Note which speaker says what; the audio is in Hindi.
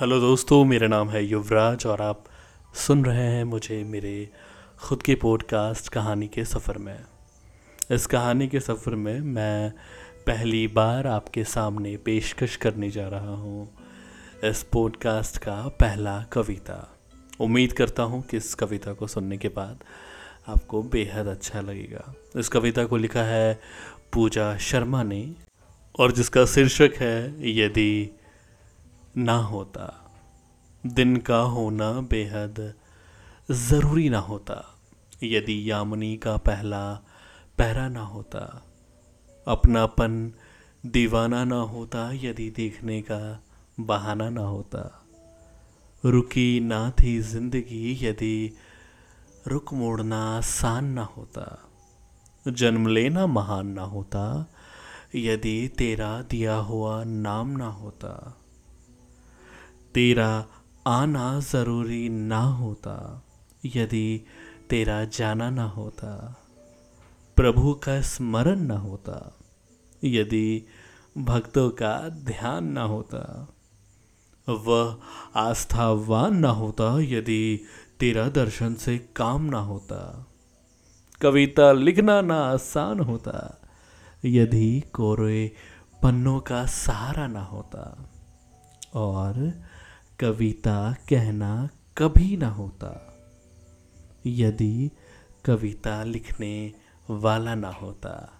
Speaker 1: हेलो दोस्तों, मेरा नाम है युवराज और आप सुन रहे हैं मुझे मेरे खुद के पॉडकास्ट कहानी के सफ़र में। इस कहानी के सफ़र में मैं पहली बार आपके सामने पेशकश करने जा रहा हूँ। इस पॉडकास्ट का पहला कविता। उम्मीद करता हूँ कि इस कविता को सुनने के बाद आपको बेहद अच्छा लगेगा। इस कविता को लिखा है पूजा शर्मा ने और जिसका शीर्षक है, यदि ना होता। दिन का होना बेहद ज़रूरी ना होता। यदि यामिनी का पहला पहरा ना होता, अपनापन दीवाना ना होता, यदि देखने का बहाना ना होता। रुकी ना थी ज़िंदगी, यदि रुक मोड़ना आसान ना होता। जन्म लेना महान ना होता, यदि तेरा दिया हुआ नाम ना होता। तेरा आना ज़रूरी ना होता, यदि तेरा जाना ना होता, प्रभु का स्मरण ना होता, यदि भक्तों का ध्यान ना होता, वह आस्थावान ना होता, यदि तेरा दर्शन से काम ना होता, कविता लिखना ना आसान होता, यदि कोरे पन्नों का सहारा ना होता, और कविता कहना कभी ना होता। यदि कविता लिखने वाला ना होता।